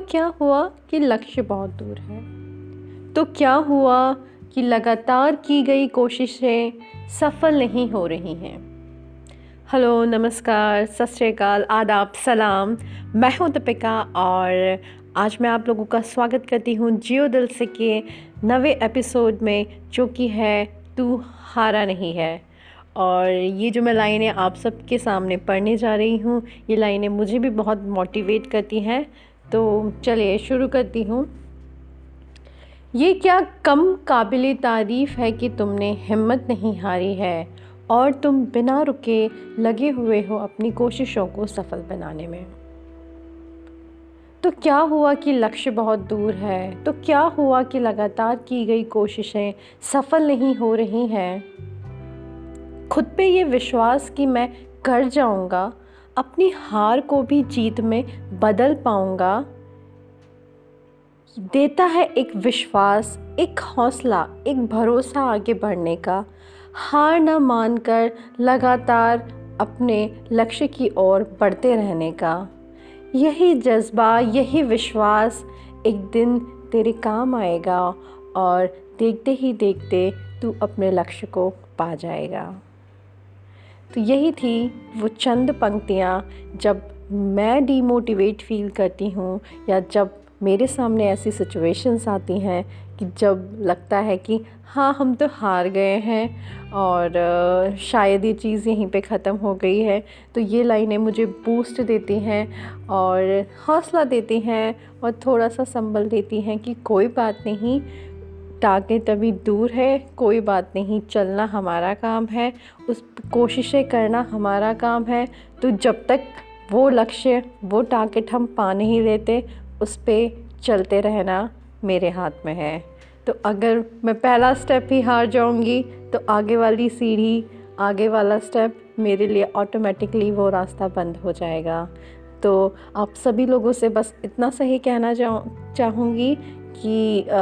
क्या हुआ कि लक्ष्य बहुत दूर है? तो क्या हुआ कि लगातार की गई कोशिशें सफल नहीं हो रही हैं? हेलो, नमस्कार, सत श्रीकाल आदाब, सलाम। मैं हूँ दीपिका और आज मैं आप लोगों का स्वागत करती हूँ जियो दिल से के नवे एपिसोड में, जो कि है, तू हारा नहीं है। और ये जो मैं लाइनें आप सबके सामने पढ़ने जा रही हूँ, ये लाइनें मुझे भी बहुत मोटिवेट करती हैं। तो चलिए शुरू करती हूँ। ये क्या कम काबिल तारीफ़ है कि तुमने हिम्मत नहीं हारी है और तुम बिना रुके लगे हुए हो अपनी कोशिशों को सफल बनाने में? तो क्या हुआ कि लक्ष्य बहुत दूर है? तो क्या हुआ कि लगातार की गई कोशिशें सफल नहीं हो रही हैं? खुद पे ये विश्वास कि मैं कर जाऊँगा अपनी हार को भी जीत में बदल पाऊँगा। देता है एक विश्वास, एक हौसला, एक भरोसा आगे बढ़ने का। हार न मानकर लगातार अपने लक्ष्य की ओर बढ़ते रहने का। यही जज्बा, यही विश्वास एक दिन तेरे काम आएगा और देखते ही देखते तू अपने लक्ष्य को पा जाएगा। तो यही थी वो चंद पंक्तियाँ जब मैं डीमोटिवेट फील करती हूँ या जब मेरे सामने ऐसी सिचुएशंस आती हैं कि जब लगता है कि हाँ हम तो हार गए हैं और शायद ये चीज़ यहीं पे ख़त्म हो गई है। तो ये लाइनें मुझे बूस्ट देती हैं और हौसला देती हैं और थोड़ा सा संबल देती हैं कि कोई बात नहीं टाँगें तभी दूर है, कोई बात नहीं, चलना हमारा काम है, उस कोशिशें करना हमारा काम है। तो जब तक वो लक्ष्य, वो टारगेट हम पा नहीं लेते, उस पर चलते रहना मेरे हाथ में है। तो अगर मैं पहला स्टेप ही हार जाऊँगी तो आगे वाली सीढ़ी, आगे वाला स्टेप मेरे लिए ऑटोमेटिकली वो रास्ता बंद हो जाएगा। तो आप सभी लोगों से बस इतना सही कहना चाहूँगी कि आ,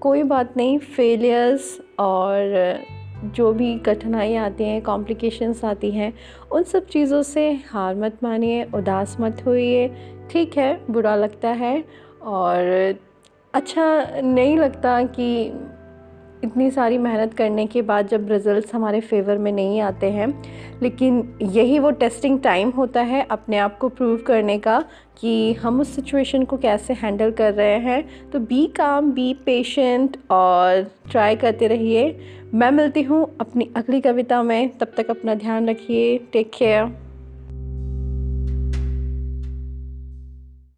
कोई बात नहीं फेलियर्स और जो भी कठिनाइयाँ आती हैं कॉम्प्लिकेशंस आती हैं उन सब चीज़ों से हार मत मानिए उदास मत होइए। ठीक है बुरा लगता है और अच्छा नहीं लगता कि इतनी सारी मेहनत करने के बाद जब रिज़ल्ट्स हमारे फेवर में नहीं आते हैं, लेकिन यही वो टेस्टिंग टाइम होता है अपने आप को प्रूव करने का कि हम उस सिचुएशन को कैसे हैंडल कर रहे हैं। तो बी काम बी पेशेंट और ट्राई करते रहिए। मैं मिलती हूँ अपनी अगली कविता में। तब तक अपना ध्यान रखिए। Take care